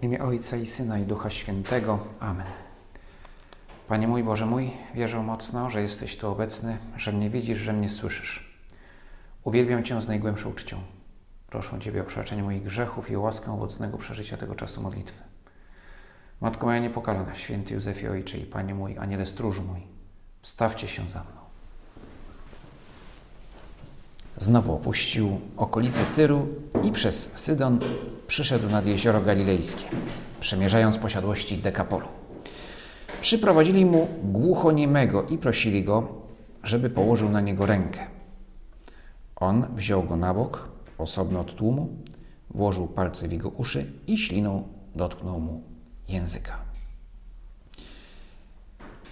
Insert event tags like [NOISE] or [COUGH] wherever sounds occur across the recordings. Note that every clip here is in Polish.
W imię Ojca i Syna i Ducha Świętego. Amen. Panie mój, Boże mój, wierzę mocno, że jesteś tu obecny, że mnie widzisz, że mnie słyszysz. Uwielbiam Cię z najgłębszą uczcią. Proszę Ciebie o przebaczenie moich grzechów i o łaskę owocnego przeżycia tego czasu modlitwy. Matko moja niepokalana, święty Józefie Ojcze i Panie mój, Aniele stróżu mój, wstawcie się za mną. Znowu opuścił okolice Tyru i przez Sydon przyszedł nad jezioro galilejskie, przemierzając posiadłości Dekapolu. Przyprowadzili mu głuchoniemego i prosili go, żeby położył na niego rękę. On wziął go na bok, osobno od tłumu, włożył palce w jego uszy i śliną dotknął mu języka.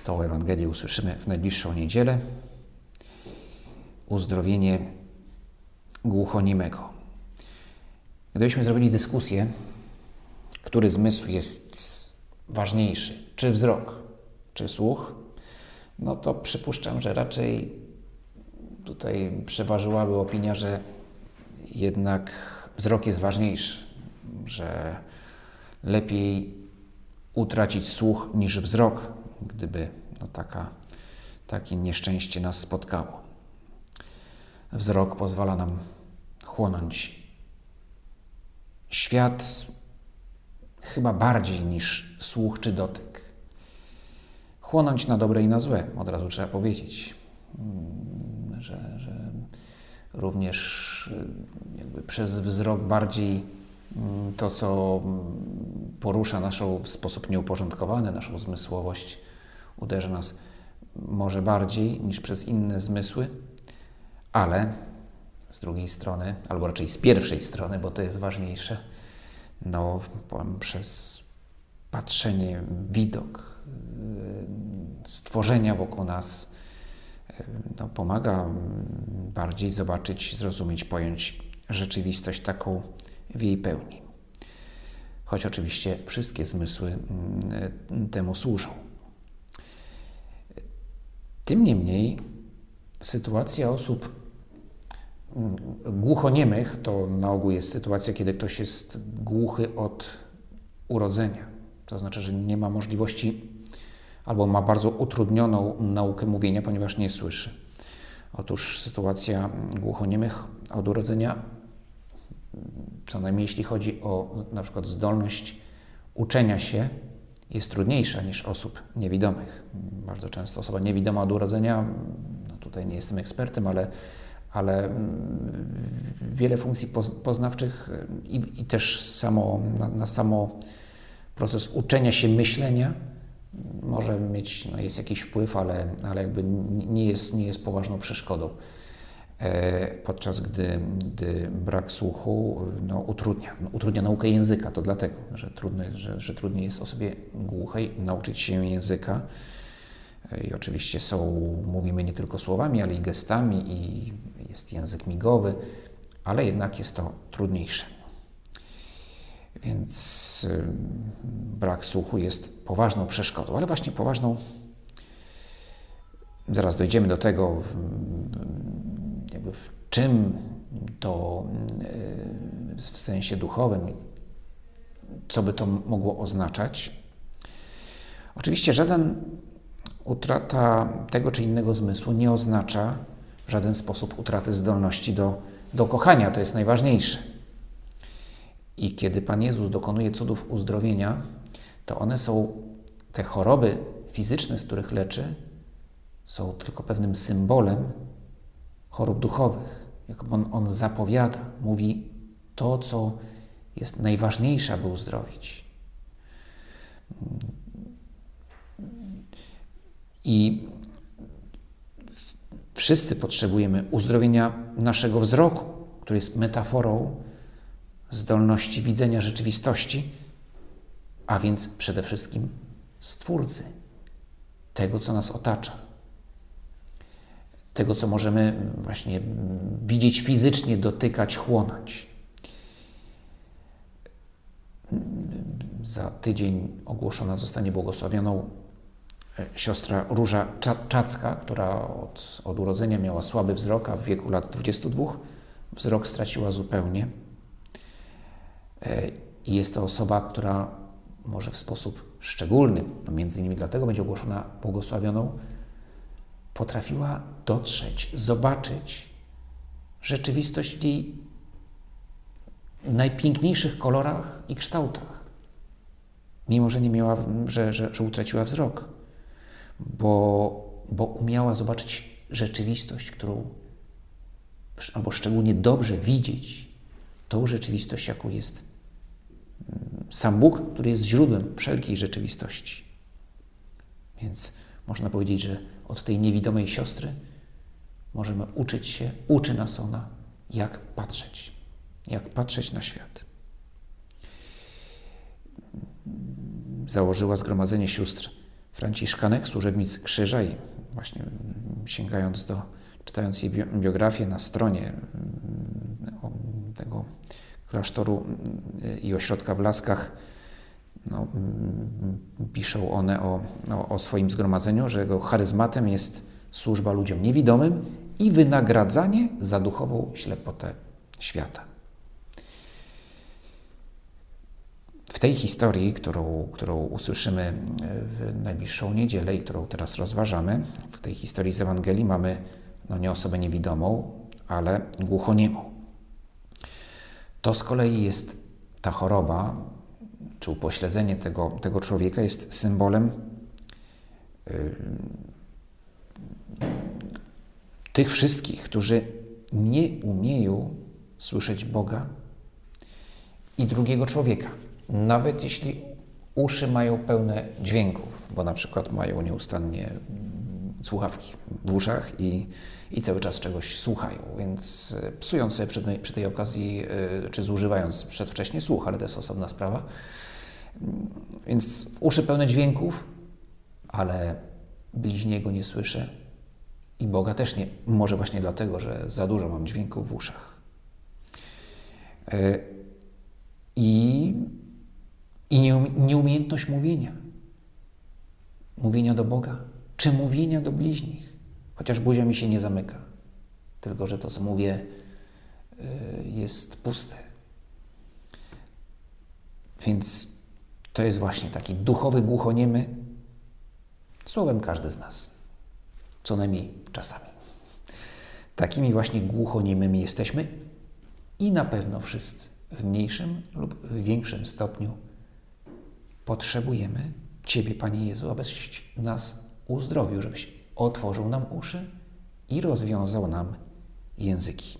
To Ewangelię usłyszymy w najbliższą niedzielę. Uzdrowienie głuchoniemego. Gdybyśmy zrobili dyskusję, który zmysł jest ważniejszy, czy wzrok, czy słuch, no to przypuszczam, że raczej tutaj przeważyłaby opinia, że jednak wzrok jest ważniejszy, że lepiej utracić słuch niż wzrok, gdyby no taka, takie nieszczęście nas spotkało. Wzrok pozwala nam chłonąć świat chyba bardziej niż słuch czy dotyk. Chłonąć na dobre i na złe, od razu trzeba powiedzieć, mm, że, że również y, przez wzrok bardziej mm, to, co mm, porusza naszą w sposób nieuporządkowany, naszą zmysłowość, uderza nas może bardziej niż przez inne zmysły, ale z drugiej strony, albo raczej z pierwszej strony, bo to jest ważniejsze, no, przez patrzenie, widok, y, stworzenia wokół nas y, no, pomaga bardziej zobaczyć, zrozumieć, pojąć rzeczywistość taką w jej pełni. Choć oczywiście wszystkie zmysły y, temu służą. Tym niemniej sytuacja osób głuchoniemych to na ogół jest sytuacja, kiedy ktoś jest głuchy od urodzenia. To znaczy, że nie ma możliwości albo ma bardzo utrudnioną naukę mówienia, ponieważ nie słyszy. Otóż sytuacja głuchoniemych od urodzenia, co najmniej jeśli chodzi o na przykład zdolność uczenia się, jest trudniejsza niż osób niewidomych. Bardzo często osoba niewidoma od urodzenia, no tutaj nie jestem ekspertem, ale ale mm, wiele funkcji poznawczych y, i, i też samo, na, na, samo proces uczenia się myślenia może mieć, no jest jakiś wpływ, ale, ale jakby nie jest, nie jest poważną przeszkodą. E, podczas gdy, gdy brak słuchu no, utrudnia, utrudnia naukę języka. To dlatego, że, trudno że, że trudniej jest osobie głuchej nauczyć się języka. I oczywiście są, mówimy nie tylko słowami, ale i gestami, i jest język migowy, ale jednak jest to trudniejsze. Więc brak słuchu jest poważną przeszkodą, ale właśnie poważną. Zaraz dojdziemy do tego, jakby w czym to w sensie duchowym, co by to mogło oznaczać. Oczywiście żaden utrata tego czy innego zmysłu nie oznacza w żaden sposób utraty zdolności do, do kochania. To jest najważniejsze. I kiedy Pan Jezus dokonuje cudów uzdrowienia, to one są, te choroby fizyczne, z których leczy, są tylko pewnym symbolem chorób duchowych. Jak on, on zapowiada, mówi to, co jest najważniejsze, aby uzdrowić. I wszyscy potrzebujemy uzdrowienia naszego wzroku, który jest metaforą zdolności widzenia rzeczywistości, a więc przede wszystkim Stwórcy, tego, co nas otacza, tego, co możemy właśnie widzieć fizycznie, dotykać, chłonąć. Za tydzień ogłoszona zostanie błogosławioną siostra Róża Czacka, która od, od urodzenia miała słaby wzrok, a w wieku lat 22 wzrok straciła zupełnie. E, i jest to osoba, która może w sposób szczególny, no między innymi dlatego będzie ogłoszona błogosławioną, potrafiła dotrzeć, zobaczyć rzeczywistość w jej najpiękniejszych kolorach i kształtach. Mimo, że nie miała, że, że, że utraciła wzrok, bo, bo umiała zobaczyć rzeczywistość, którą albo szczególnie dobrze widzieć tą rzeczywistość, jaką jest mm, sam Bóg, który jest źródłem wszelkiej rzeczywistości. Więc można powiedzieć, że od tej niewidomej siostry możemy uczyć się, uczy nas ona, jak patrzeć, jak patrzeć na świat. Założyła zgromadzenie sióstr Franciszkanek, służebnic krzyża i właśnie sięgając do, czytając jej biografię na stronie mm, tego klasztoru mm, i ośrodka w Laskach, no, mm, piszą one o, o, o swoim zgromadzeniu, że jego charyzmatem jest służba ludziom niewidomym i wynagradzanie za duchową ślepotę świata. W tej historii, którą, którą usłyszymy w najbliższą niedzielę i którą teraz rozważamy, w tej historii z Ewangelii mamy no nie osobę niewidomą, ale głuchoniemą. To z kolei jest ta choroba, czy upośledzenie tego, tego człowieka jest symbolem yy, tych wszystkich, którzy nie umieją słyszeć Boga i drugiego człowieka, nawet jeśli uszy mają pełne dźwięków, bo na przykład mają nieustannie słuchawki w uszach i, i cały czas czegoś słuchają, więc e, psując sobie przy tej, przy tej okazji, e, czy zużywając przedwcześnie słuch, ale to jest osobna sprawa. Mm, więc uszy pełne dźwięków, ale bliźniego nie słyszę i Boga też nie. Może właśnie dlatego, że za dużo mam dźwięków w uszach. E, I, i nieumiejętność mówienia. Mówienia do Boga, czy mówienia do bliźnich. Chociaż buzia mi się nie zamyka. Tylko, że to, co mówię, e, jest puste. Więc to jest właśnie taki duchowy głuchoniemy, słowem każdy z nas co najmniej czasami. Takimi właśnie głuchoniemymi jesteśmy i na pewno wszyscy w mniejszym lub w większym stopniu potrzebujemy Ciebie, Panie Jezu, abyś nas uzdrowił, żebyś otworzył nam uszy i rozwiązał nam języki.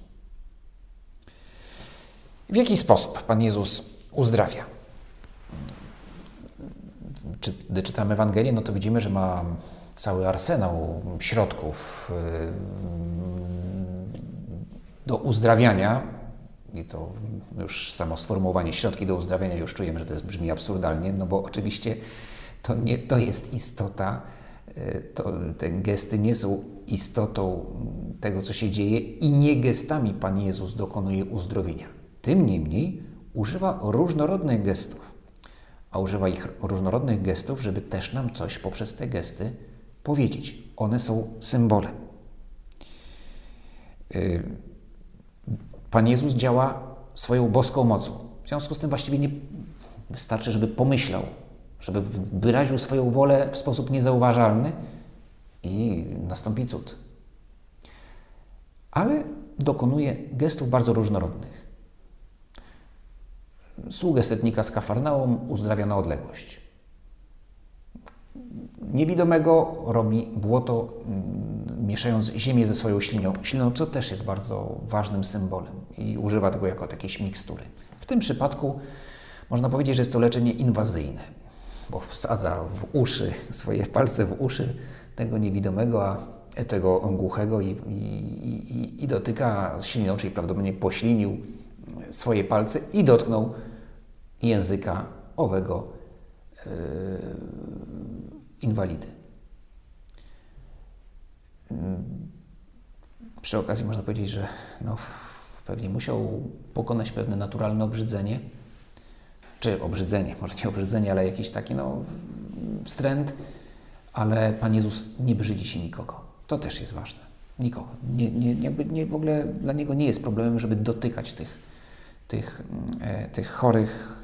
W jaki sposób Pan Jezus uzdrawia? Gdy czytamy Ewangelię, no to widzimy, że ma cały arsenał środków y, do uzdrawiania. I to już samo sformułowanie środki do uzdrawiania już czujemy, że to jest, brzmi absurdalnie, no bo oczywiście to nie to jest istota, y, to, te gesty nie są istotą tego, co się dzieje i nie gestami Pan Jezus dokonuje uzdrowienia. Tym niemniej używa różnorodnych gestów, a używa ich różnorodnych gestów, żeby też nam coś poprzez te gesty powiedzieć. One są symbolem. Y, Pan Jezus działa swoją boską mocą. W związku z tym właściwie nie wystarczy, żeby pomyślał, żeby wyraził swoją wolę w sposób niezauważalny i nastąpi cud. Ale dokonuje gestów bardzo różnorodnych. Sługę setnika z Kafarnaum uzdrawia na odległość niewidomego robi błoto, mm, mieszając ziemię ze swoją śliną. Śliną, co też jest bardzo ważnym symbolem i używa tego jako jakiejś mikstury. W tym przypadku można powiedzieć, że jest to leczenie inwazyjne, bo wsadza w uszy [LAUGHS] swoje palce w uszy tego niewidomego, a tego głuchego i, i, i, dotyka śliną, czyli prawdopodobnie poślinił swoje palce i dotknął języka owego yy, inwalidy. Mm, przy okazji można powiedzieć, że no, pewnie musiał pokonać pewne naturalne obrzydzenie, czy obrzydzenie, może nie obrzydzenie, ale jakiś taki no, wstręt, ale Pan Jezus nie brzydzi się nikogo. To też jest ważne. Nikogo. Nie, nie, nie, nie, w ogóle dla Niego nie jest problemem, żeby dotykać tych, tych, e, tych chorych,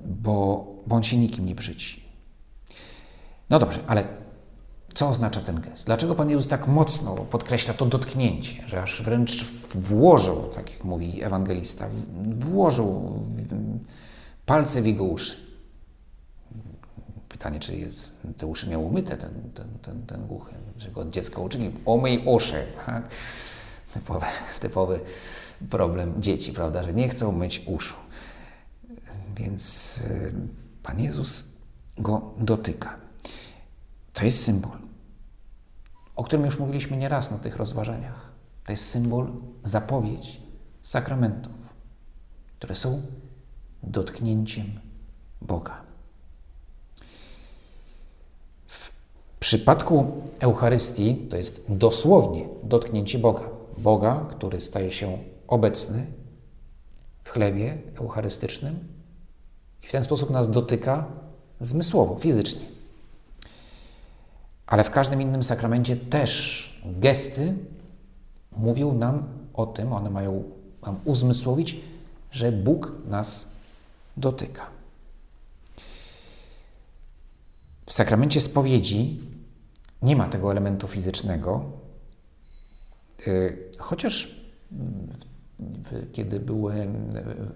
bo, bo on się nikim nie brzydzi. No dobrze, ale co oznacza ten gest? Dlaczego Pan Jezus tak mocno podkreśla to dotknięcie, że aż wręcz włożył, tak jak mówi ewangelista, włożył palce w jego uszy? Pytanie, czy te uszy miał umyte, ten, ten, ten, ten głuchy, że go od dziecka uczyli, umyj uszy, tak? Typowy, typowy problem dzieci, prawda, że nie chcą myć uszu. Więc y, Pan Jezus go dotyka. To jest symbol, o którym już mówiliśmy nieraz na tych rozważaniach. To jest symbol, zapowiedź sakramentów, które są dotknięciem Boga. W przypadku Eucharystii to jest dosłownie dotknięcie Boga. Boga, który staje się obecny w chlebie eucharystycznym i w ten sposób nas dotyka zmysłowo, fizycznie. Ale w każdym innym sakramencie też gesty mówią nam o tym, one mają nam uzmysłowić, że Bóg nas dotyka. W sakramencie spowiedzi nie ma tego elementu fizycznego, y, chociaż kiedy były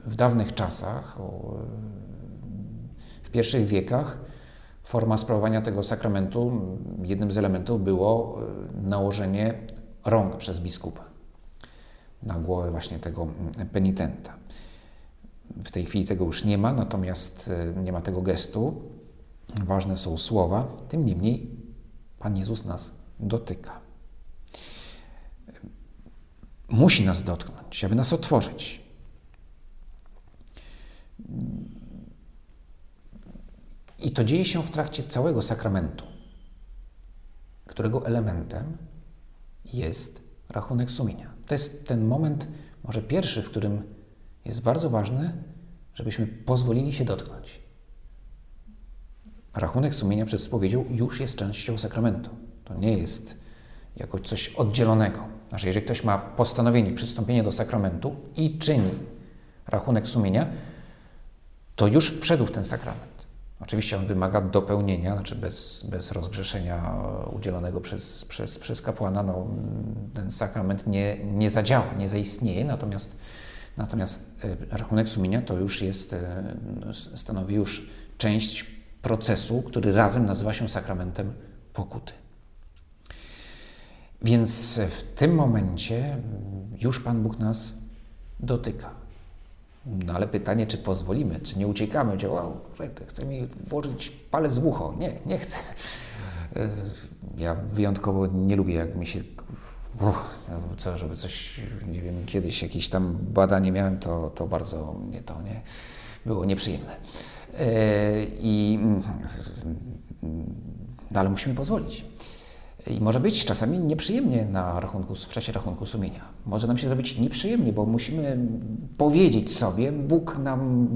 w dawnych czasach, w pierwszych wiekach, forma sprawowania tego sakramentu, jednym z elementów było e, nałożenie rąk przez biskupa na głowę właśnie tego penitenta. W tej chwili tego już nie ma, natomiast e, nie ma tego gestu. Ważne są słowa. Tym niemniej Pan Jezus nas dotyka. Musi nas dotknąć, aby nas otworzyć. I to dzieje się w trakcie całego sakramentu, którego elementem jest rachunek sumienia. To jest ten moment, może pierwszy, w którym jest bardzo ważne, żebyśmy pozwolili się dotknąć. Rachunek sumienia przed spowiedzią już jest częścią sakramentu. To nie jest jako coś oddzielonego. Znaczy, jeżeli ktoś ma postanowienie przystąpienia do sakramentu i czyni rachunek sumienia, to już wszedł w ten sakrament. Oczywiście on wymaga dopełnienia, znaczy bez, bez rozgrzeszenia udzielonego przez, przez, przez kapłana, no, ten sakrament nie, nie zadziała, nie zaistnieje, natomiast, natomiast e, rachunek sumienia to już jest, e, stanowi już część procesu, który razem nazywa się sakramentem pokuty. Więc w tym momencie już Pan Bóg nas dotyka. No ale pytanie, czy pozwolimy, czy nie uciekamy, gdzie wow, chce mi włożyć palec w ucho. Nie, nie chcę. Ja wyjątkowo nie lubię, jak mi się. Uch, co, żeby coś, nie wiem, kiedyś jakieś tam badanie miałem, to, to bardzo mnie to nie było nieprzyjemne. E, I, no ale musimy pozwolić. I może być czasami nieprzyjemnie na rachunku, w czasie rachunku sumienia. Może nam się zrobić nieprzyjemnie, bo musimy powiedzieć sobie, Bóg nam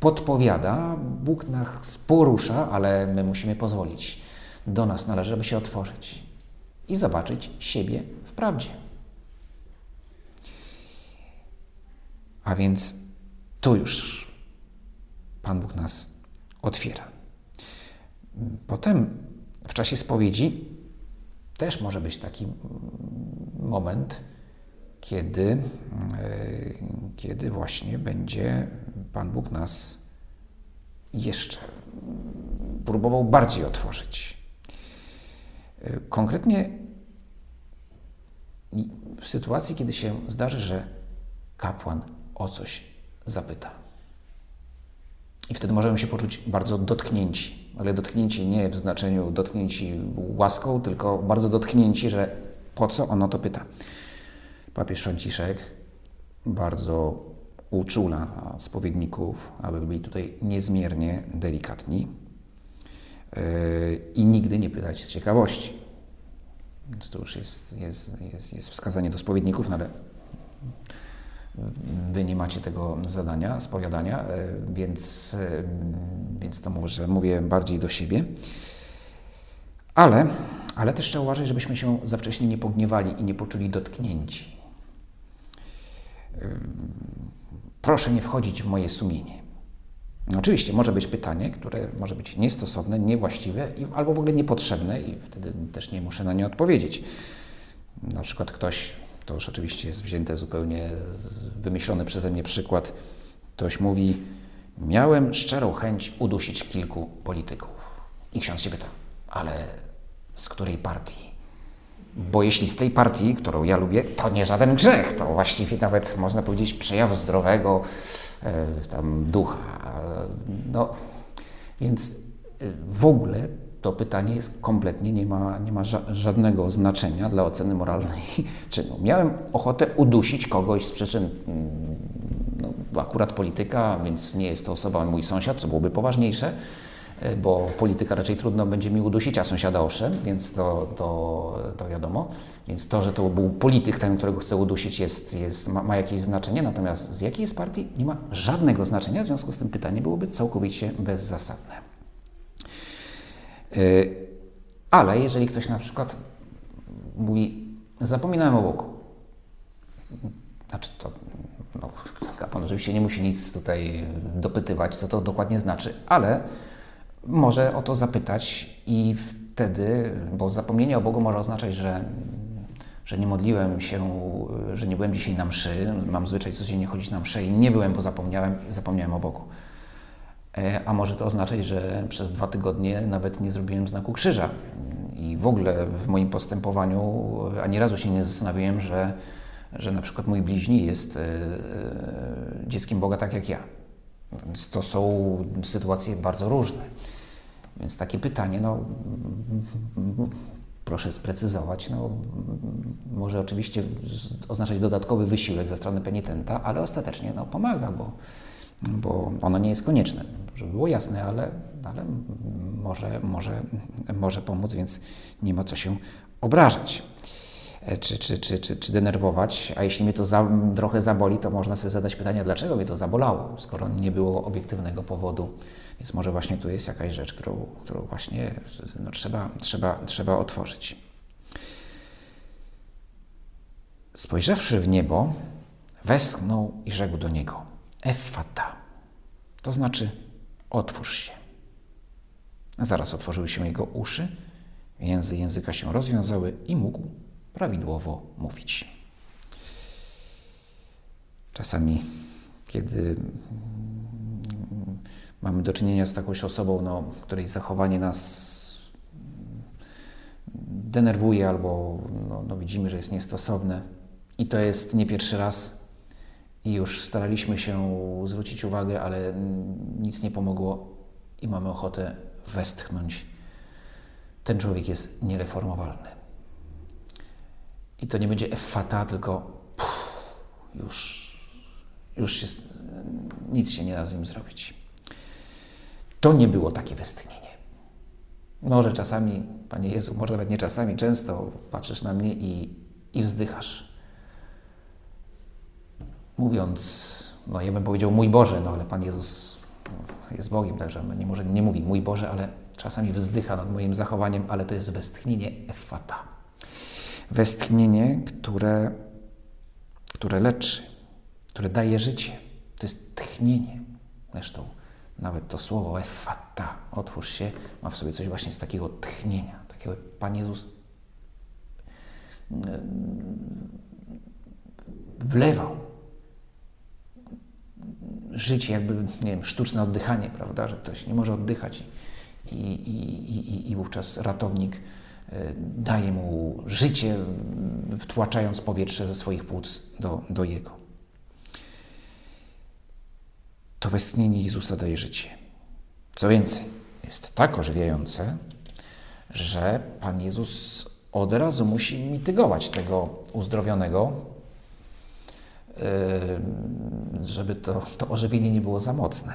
podpowiada, Bóg nas porusza, ale my musimy pozwolić. Do nas należy, aby się otworzyć i zobaczyć siebie w prawdzie. A więc tu już Pan Bóg nas otwiera. Potem w czasie spowiedzi też może być taki moment, kiedy, e, kiedy właśnie będzie Pan Bóg nas jeszcze próbował bardziej otworzyć. E, konkretnie w sytuacji, kiedy się zdarzy, że kapłan o coś zapyta. I wtedy możemy się poczuć bardzo dotknięci ale dotknięci nie w znaczeniu dotknięci łaską, tylko bardzo dotknięci, że po co ono to pyta. Papież Franciszek bardzo uczula spowiedników, aby byli tutaj niezmiernie delikatni yy, i nigdy nie pytać z ciekawości. Więc to już jest, jest, jest, jest wskazanie do spowiedników, no ale Wy nie macie tego zadania, spowiadania, e, więc, e, więc to może mówię bardziej do siebie. Ale, ale też trzeba uważać, żebyśmy się za wcześnie nie pogniewali i nie poczuli dotknięci. Proszę nie wchodzić w moje sumienie. Oczywiście może być pytanie, które może być niestosowne, niewłaściwe albo w ogóle niepotrzebne i wtedy też nie muszę na nie odpowiedzieć. Na przykład ktoś, to już oczywiście jest wzięte zupełnie wymyślony przeze mnie przykład, ktoś mówi, miałem szczerą chęć udusić kilku polityków. I ksiądz się pyta, ale z której partii? Bo jeśli z tej partii, którą ja lubię, to nie żaden grzech, to właściwie nawet można powiedzieć przejaw zdrowego e, tam ducha. No, więc e, w ogóle to pytanie jest kompletnie, nie ma, nie ma żadnego znaczenia dla oceny moralnej [LAUGHS] czynu. Miałem ochotę udusić kogoś z przyczyn mm, no, akurat polityka, więc nie jest to osoba mój sąsiad, co byłoby poważniejsze, e, bo polityka raczej trudno będzie mi udusić, a sąsiada owszem, więc to, to, to wiadomo. Więc to, że to był polityk ten, którego chcę udusić, jest, jest, ma, ma jakieś znaczenie, natomiast z jakiej jest partii nie ma żadnego znaczenia, w związku z tym pytanie byłoby całkowicie bezzasadne. Yy, ale jeżeli ktoś na przykład mówi, zapominałem o Bogu, znaczy to no, kapłan oczywiście nie musi nic tutaj dopytywać, co to dokładnie znaczy, ale może o to zapytać i wtedy, bo zapomnienie o Bogu może oznaczać, że, że nie modliłem się, że nie byłem dzisiaj na mszy, mam zwyczaj codziennie chodzić na mszę i nie byłem, bo zapomniałem, zapomniałem o Bogu. E, a może to oznaczać, że przez dwa tygodnie nawet nie zrobiłem znaku krzyża. I w ogóle w moim postępowaniu ani razu się nie zastanawiałem, że że na przykład mój bliźni jest e, e, dzieckiem Boga tak jak ja. Więc to są sytuacje bardzo różne. Więc takie pytanie, no, proszę sprecyzować, no, może oczywiście oznaczać dodatkowy wysiłek ze strony penitenta, ale ostatecznie no, pomaga, bo, bo ono nie jest konieczne. Żeby było jasne, ale, ale może, może, może pomóc, więc nie ma co się obrażać. E, czy, czy, czy, czy, czy denerwować, a jeśli mnie to za, trochę zaboli, to można sobie zadać pytanie, dlaczego mnie to zabolało, skoro nie było obiektywnego powodu. Więc może właśnie tu jest jakaś rzecz, którą, którą właśnie no, trzeba, trzeba, trzeba otworzyć. Spojrzawszy w niebo, westchnął i rzekł do niego: Effata, to znaczy otwórz się. Zaraz otworzyły się jego uszy, więzy języka się rozwiązały i mógł prawidłowo mówić. Czasami, kiedy mamy do czynienia z takąś osobą, no, której zachowanie nas denerwuje albo no, no widzimy, że jest niestosowne, i to jest nie pierwszy raz, i już staraliśmy się zwrócić uwagę, ale nic nie pomogło i mamy ochotę westchnąć. Ten człowiek jest niereformowalny. I to nie będzie effata, tylko już, już się, nic się nie da z nim zrobić. To nie było takie westchnienie. Może czasami, Panie Jezu, może nawet nie czasami, często patrzysz na mnie i, i wzdychasz. Mówiąc, no ja bym powiedział mój Boże, no ale Pan Jezus jest Bogiem, także nie, może nie mówi mój Boże, ale czasami wzdycha nad moim zachowaniem, ale to jest westchnienie effata westchnienie, które, które leczy, które daje życie. To jest tchnienie. Zresztą nawet to słowo efata, otwórz się, ma w sobie coś właśnie z takiego tchnienia, takiego Pan Jezus mm, wlewał życie, jakby, nie wiem, sztuczne oddychanie, prawda, że ktoś nie może oddychać i, i, i, i wówczas ratownik daje mu życie, wtłaczając powietrze ze swoich płuc do, do jego. To westchnienie Jezusa daje życie. Co więcej, jest tak ożywiające, że Pan Jezus od razu musi mitygować tego uzdrowionego, żeby to, to ożywienie nie było za mocne.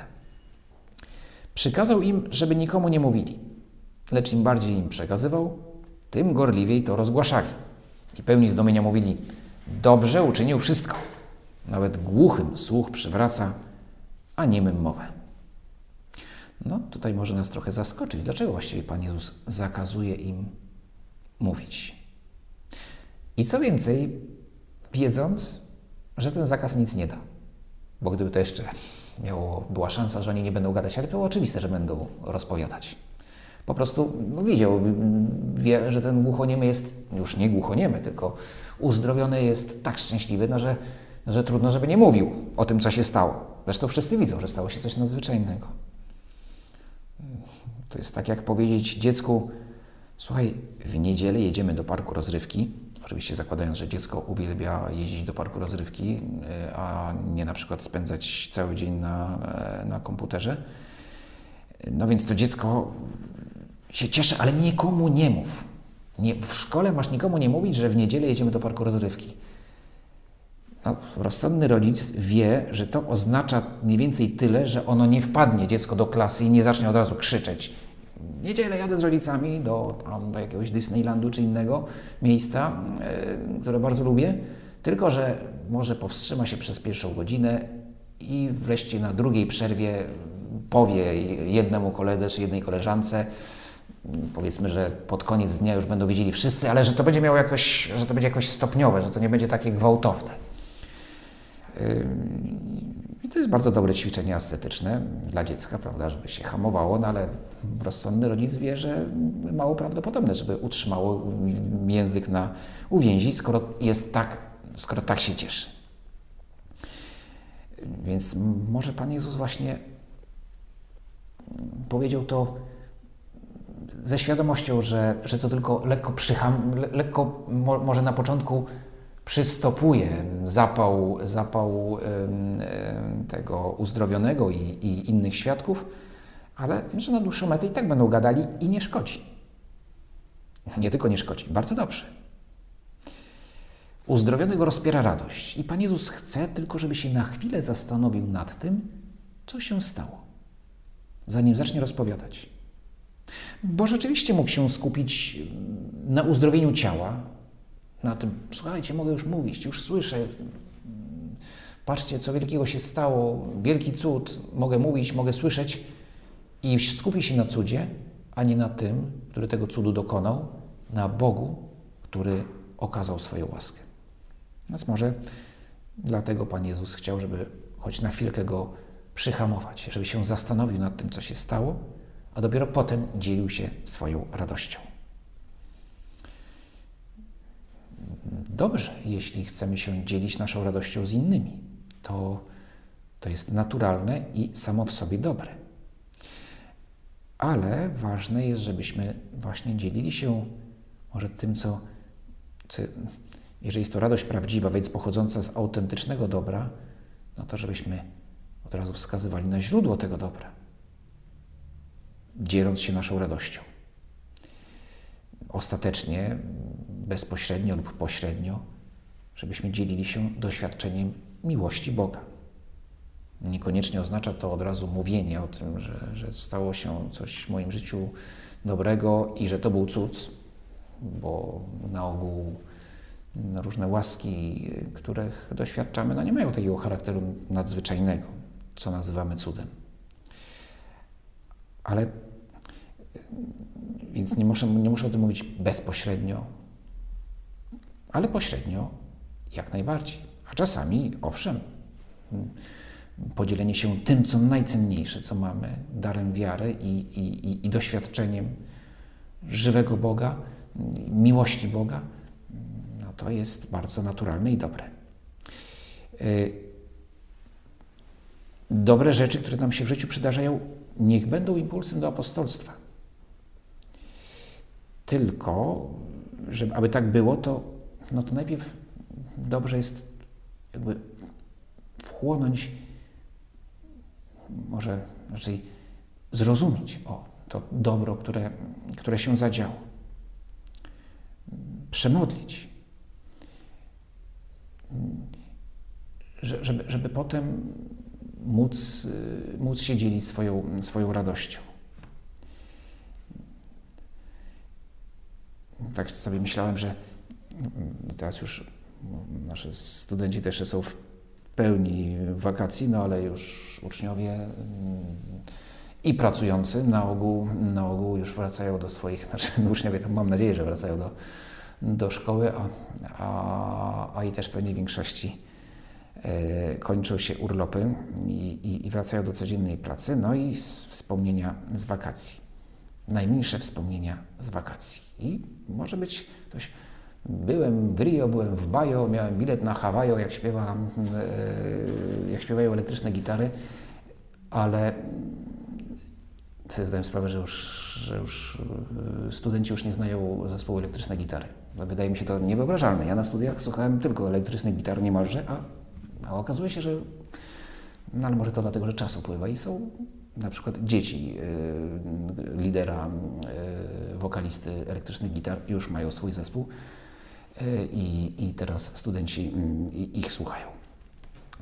Przykazał im, żeby nikomu nie mówili, lecz im bardziej im przekazywał, tym gorliwiej to rozgłaszali. I pełni zdumienia mówili, dobrze uczynił wszystko. Nawet głuchym słuch przywraca, a niemym mowę. No tutaj może nas trochę zaskoczyć. Dlaczego właściwie Pan Jezus zakazuje im mówić? I co więcej, wiedząc, że ten zakaz nic nie da. Bo gdyby to jeszcze miało, była szansa, że oni nie będą gadać, ale było oczywiste, że będą rozpowiadać. Po prostu no, widział, wie, że ten głuchoniemy jest już nie głuchoniemy, tylko uzdrowiony jest tak szczęśliwy, no, że, że trudno, żeby nie mówił o tym, co się stało. Zresztą wszyscy widzą, że stało się coś nadzwyczajnego. To jest tak, jak powiedzieć dziecku, słuchaj, w niedzielę jedziemy do parku rozrywki, oczywiście zakładając, że dziecko uwielbia jeździć do parku rozrywki, a nie na przykład spędzać cały dzień na, na komputerze. No więc to dziecko się cieszy, ale nikomu nie mów. Nie, w szkole masz nikomu nie mówić, że w niedzielę jedziemy do parku rozrywki. No, rozsądny rodzic wie, że to oznacza mniej więcej tyle, że ono nie wpadnie dziecko do klasy i nie zacznie od razu krzyczeć. Niedzielę jadę z rodzicami do, do jakiegoś Disneylandu czy innego miejsca, yy, które bardzo lubię, tylko że może powstrzyma się przez pierwszą godzinę i wreszcie na drugiej przerwie powie jednemu koledze czy jednej koleżance, powiedzmy, że pod koniec dnia już będą wiedzieli wszyscy, ale że to będzie miało jakoś, że to będzie jakoś stopniowe, że to nie będzie takie gwałtowne. To jest bardzo dobre ćwiczenie ascetyczne dla dziecka, prawda, żeby się hamowało, no ale rozsądny rodzic wie, że mało prawdopodobne, żeby utrzymało język na uwięzi, skoro jest tak, skoro tak się cieszy. Więc może Pan Jezus właśnie powiedział to ze świadomością, że, że to tylko lekko, przyham, lekko może na początku przystopuje zapał, zapał tego uzdrowionego i, i innych świadków, ale że na dłuższą metę i tak będą gadali i nie szkodzi. Nie tylko nie szkodzi, bardzo dobrze. Uzdrowionego rozpiera radość i Pan Jezus chce tylko, żeby się na chwilę zastanowił nad tym, co się stało, zanim zacznie rozpowiadać. Bo rzeczywiście mógł się skupić na uzdrowieniu ciała, na tym, słuchajcie, mogę już mówić, już słyszę, patrzcie, co wielkiego się stało, wielki cud, mogę mówić, mogę słyszeć i skupi się na cudzie, a nie na tym, który tego cudu dokonał, na Bogu, który okazał swoją łaskę. Więc może dlatego Pan Jezus chciał, żeby choć na chwilkę go przyhamować, żeby się zastanowił nad tym, co się stało, a dopiero potem dzielił się swoją radością. Dobrze, jeśli chcemy się dzielić naszą radością z innymi. To, to jest naturalne i samo w sobie dobre. Ale ważne jest, żebyśmy właśnie dzielili się może tym, co, co jeżeli jest to radość prawdziwa, więc pochodząca z autentycznego dobra, no to żebyśmy od razu wskazywali na źródło tego dobra dzieląc się naszą radością. Ostatecznie, bezpośrednio lub pośrednio, żebyśmy dzielili się doświadczeniem miłości Boga. Niekoniecznie oznacza to od razu mówienie o tym, że, że stało się coś w moim życiu dobrego i że to był cud, bo na ogół różne łaski, których doświadczamy, no nie mają takiego charakteru nadzwyczajnego, co nazywamy cudem. Ale więc nie muszę, nie muszę o tym mówić bezpośrednio, ale pośrednio jak najbardziej. A czasami, owszem, podzielenie się tym, co najcenniejsze, co mamy, darem wiary i, i, i doświadczeniem żywego Boga, miłości Boga, no to jest bardzo naturalne i dobre. Y, dobre rzeczy, które nam się w życiu przydarzają, niech będą impulsem do apostolstwa. Tylko, żeby, aby tak było, to, no to najpierw dobrze jest jakby wchłonąć, może raczej zrozumieć o to dobro, które, które się zadziało. Przemodlić. Żeby, żeby potem móc, móc się dzielić swoją, swoją radością. Tak sobie myślałem, że teraz już nasze studenci też są w pełni wakacji, no ale już uczniowie mm, i pracujący na ogół, na ogół już wracają do swoich, [LAUGHS] znaczy no uczniowie to mam nadzieję, że wracają do, do szkoły, a, a, a i też pewnie większości e, kończą się urlopy i, i, i wracają do codziennej pracy, no i wspomnienia z wakacji. Najmniejsze wspomnienia z wakacji. I może być ktoś Byłem w Rio, byłem w Bajo, miałem bilet na Hawajo, jak, śpiewa, e, jak śpiewają elektryczne gitary, ale sobie zdaję sprawę, że już, że już e, studenci już nie znają zespołu elektryczne gitary. Wydaje mi się to niewyobrażalne. Ja na studiach słuchałem tylko elektrycznych gitar niemalże, a, a okazuje się, że no ale może to dlatego, że czas upływa i są na przykład dzieci y, lidera y, wokalisty elektrycznych gitar już mają swój zespół y, i, i teraz studenci ich słuchają.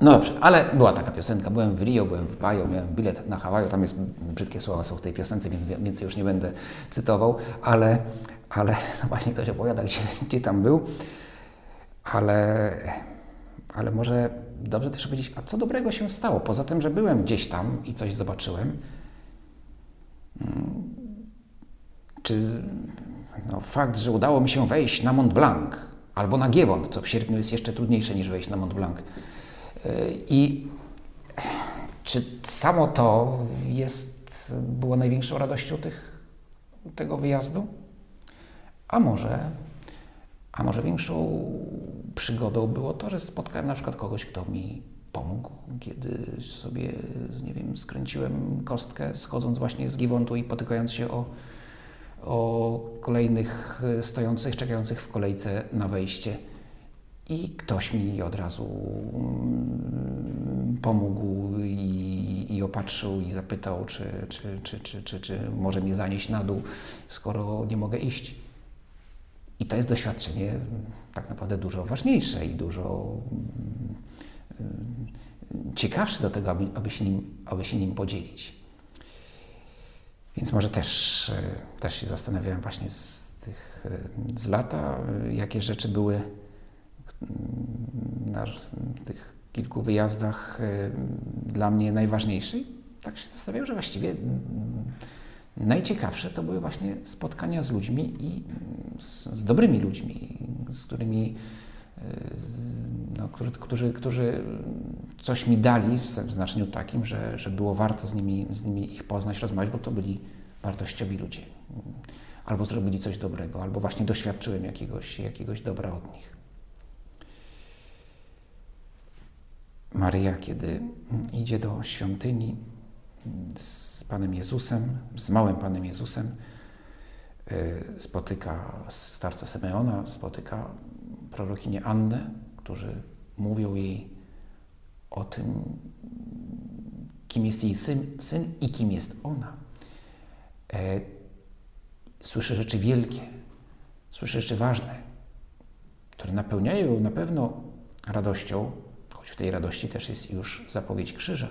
No dobrze, ale była taka piosenka. Byłem w Rio, byłem w Bajo, miałem bilet na Hawaju. Tam jest brzydkie słowa są w tej piosence, więc więcej już nie będę cytował, ale, ale no właśnie ktoś opowiada, gdzie, gdzie tam był. Ale, ale może dobrze też powiedzieć, a co dobrego się stało? Poza tym, że byłem gdzieś tam i coś zobaczyłem. Mm, czy no, fakt, że udało mi się wejść na Mont Blanc albo na Giewont, co w sierpniu jest jeszcze trudniejsze niż wejść na Mont Blanc. I czy samo to jest, było największą radością tych, tego wyjazdu? A może, a może większą przygodą było to, że spotkałem na przykład kogoś, kto mi pomógł, kiedy sobie, nie wiem, skręciłem kostkę, schodząc właśnie z Giewontu i potykając się o, o kolejnych stojących, czekających w kolejce na wejście i ktoś mi od razu mm, pomógł i, i opatrzył i zapytał, czy, czy, czy, czy, czy, czy może mnie zanieść na dół, skoro nie mogę iść. I to jest doświadczenie tak naprawdę dużo ważniejsze i dużo mm, ciekawsze do tego, aby, aby, się, nim, aby się nim podzielić. Więc może też, też się zastanawiałem właśnie z tych z lata, jakie rzeczy były na tych kilku wyjazdach dla mnie najważniejszy. Tak się zastanawiam, że właściwie najciekawsze to były właśnie spotkania z ludźmi i z, z dobrymi ludźmi, z którymi y, no, którzy, którzy, którzy coś mi dali w, w znaczeniu takim, że, że było warto z nimi, z nimi ich poznać, rozmawiać, bo to byli wartościowi ludzie. Albo zrobili coś dobrego, albo właśnie doświadczyłem jakiegoś, jakiegoś dobra od nich. Maryja, kiedy idzie do świątyni z Panem Jezusem, z małym Panem Jezusem, y, spotyka starca Simeona, spotyka prorokinię Annę, którzy mówią jej o tym, kim jest jej syn, syn i kim jest ona. E, słyszy rzeczy wielkie, słyszy rzeczy ważne, które napełniają na pewno radością, choć w tej radości też jest już zapowiedź krzyża.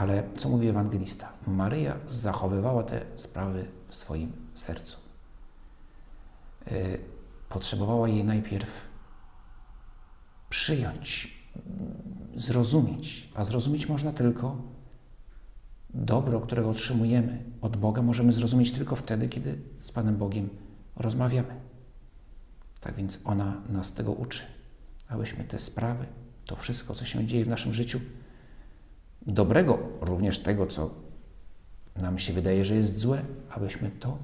Ale co mówi ewangelista? Maryja zachowywała te sprawy w swoim sercu. E, potrzebowała je najpierw przyjąć, zrozumieć, a zrozumieć można tylko dobro, którego otrzymujemy od Boga, możemy zrozumieć tylko wtedy, kiedy z Panem Bogiem rozmawiamy. Tak więc ona nas tego uczy, abyśmy te sprawy to wszystko, co się dzieje w naszym życiu, dobrego, również tego, co nam się wydaje, że jest złe, abyśmy to,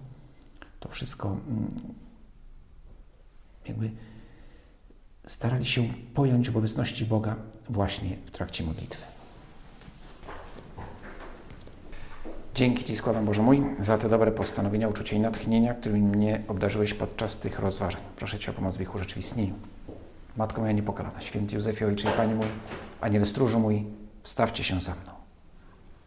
to wszystko mm, jakby starali się pojąć w obecności Boga właśnie w trakcie modlitwy. Dzięki Ci składam, Boże mój, za te dobre postanowienia, uczucie i natchnienia, którymi mnie obdarzyłeś podczas tych rozważań. Proszę Cię o pomoc w ich urzeczywistnieniu. Matko moja niepokalana, święty Józefie, Ojcze i Panie mój, Aniel stróżu mój, stawcie się za mną.